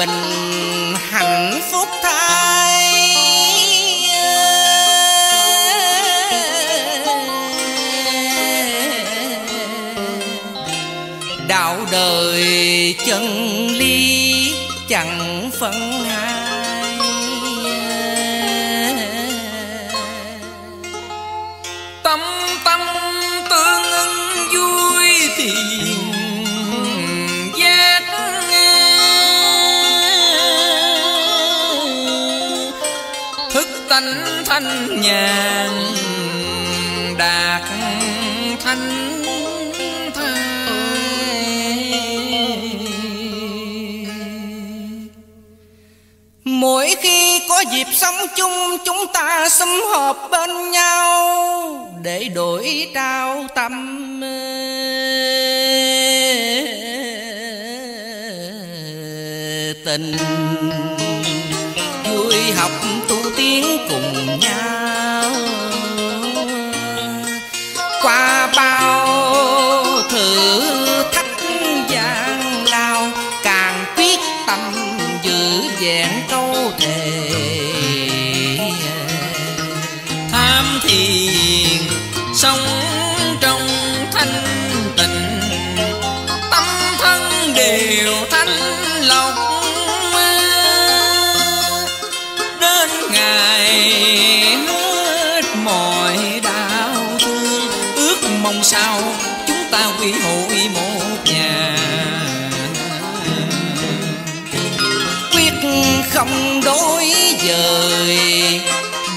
bình hạnh phúc thay. Đạo đời chân lý chẳng phân hai. Tánh thanh nhàn đạt thanh Mỗi khi có dịp sống chung, Chúng ta sum họp bên nhau Để đổi trao tâm. Tình cùng nhau. Qua bao thử thách gian lao, Càng quyết tâm giữ vẹn câu thề. Tham thiền, sống mong sao chúng ta quy hội một nhà. Quyết không đối dời,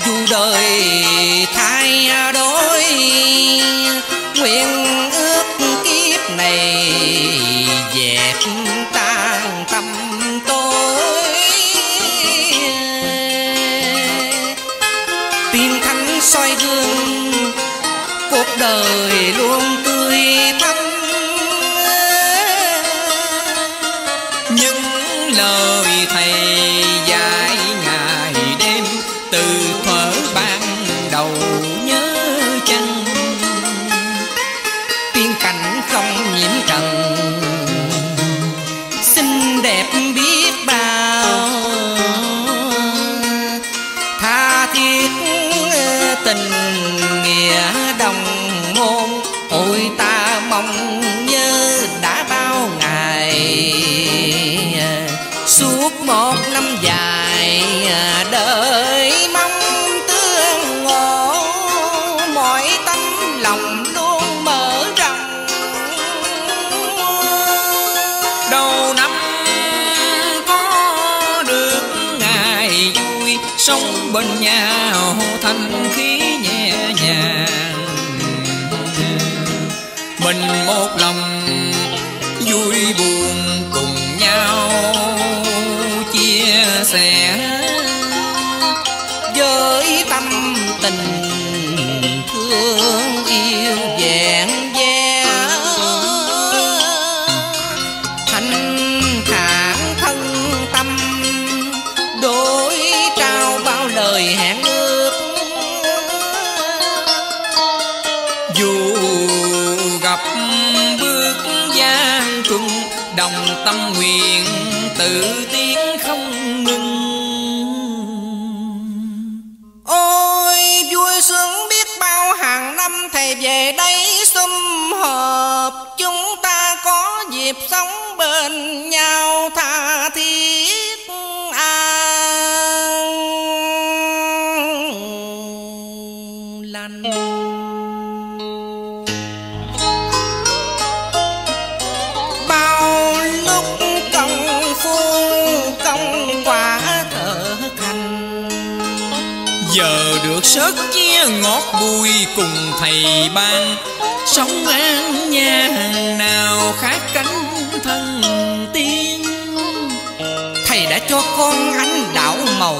Dù đời thay đổi. Nguyện ước kiếp này Dẹp những lời thầy bên nhau thanh khí nhẹ nhàng. Mình một lòng vui buồn cùng nhau, chia sẻ đồng tâm nguyện, tự tiến không ngừng. Ôi vui sướng biết bao hàng năm thầy về đây sum họp. Chúng ta có dịp sống bên nhau, tha thiết an lành. Được sớt chia ngọt bùi cùng thầy ban. Sống an hàng nào khác cánh thân tiên. Thầy đã cho con ánh đạo màu,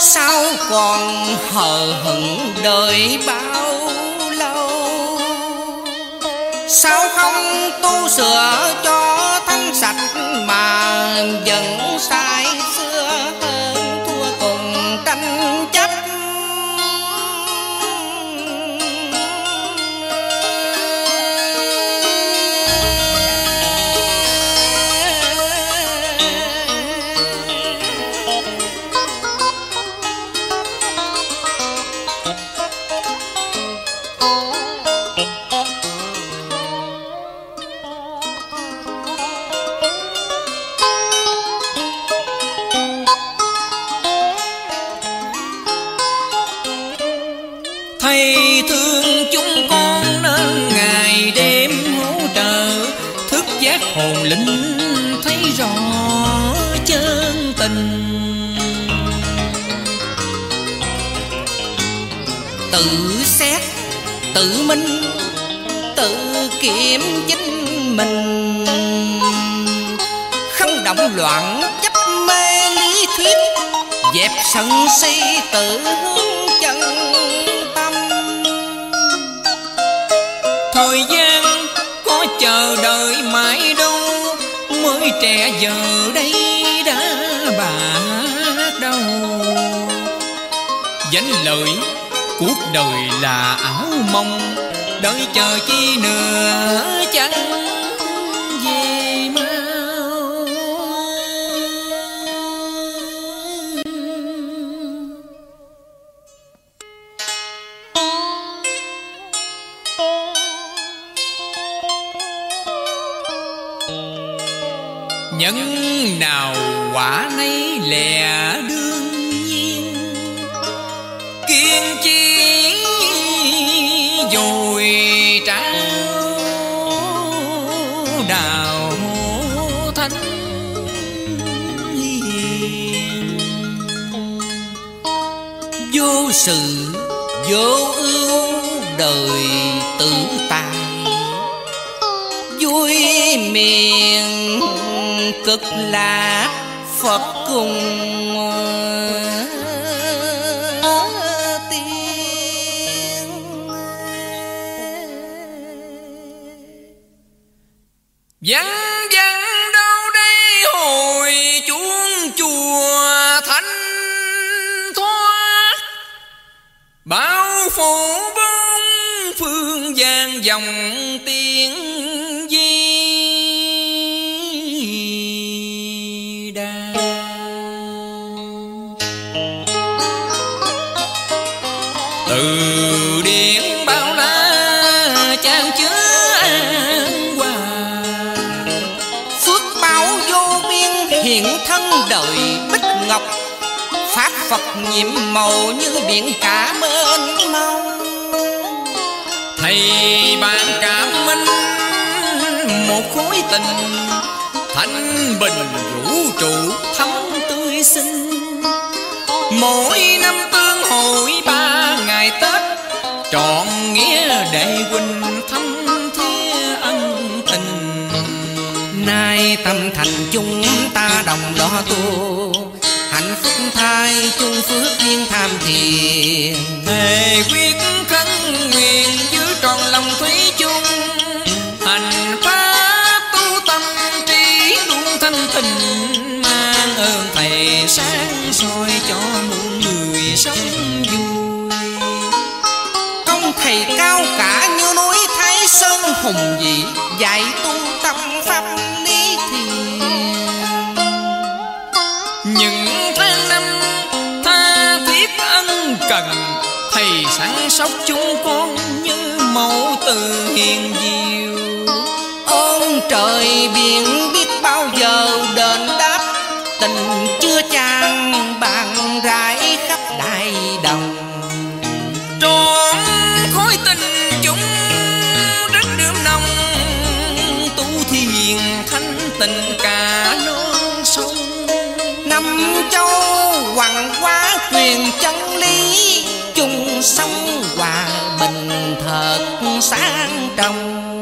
Sao còn hờ hững đợi bao lâu? Sao không tu sửa cho thân sạch Mà vẫn sai xưa? Tự xét, tự minh, tự kiểm chính mình. Không động loạn chấp mê lý thuyết, dẹp sân si tự hướng chân tâm. Thời gian có chờ đợi mãi đâu, mới trẻ giờ đây đã bạc đầu danh lợi cuộc đời là ảo mong đợi chờ chi nữa chẳng về mau. Nhân nào quả nấy lẻ đương vô sự vô ưu đời tự tại. Vui miền cực lạc phật cùng tiên. Dạ. Phương dòng tiếng di đà. Từ điện bao la chan chứa an hòa Phước báo vô biên hiện thân đời bích ngọc. Pháp Phật nhiệm màu như biển cả mênh mông thầy ban cảm minh một khối tình thanh bình vũ trụ thắm tươi xinh. Mỗi năm tương hội ba ngày tết, trọn nghĩa đệ huynh thâm thía ân tình. Nay tâm thành chúng ta đồng đo tu, Hạnh phúc thai chung phước thiên tham thiền. Thề quyết khấn nguyện Thầy cao cả như núi Thái Sơn, hùng vĩ Dạy tu tâm pháp lý thiền những tháng năm, tha thiết ân cần, thầy sẵn sóc chúng con như mẫu từ hiền diệu. Ơn trời biển biết bao giờ tình cả non sông. Năm châu hoàng hóa truyền chân lý, chung sống hòa bình thật sáng trong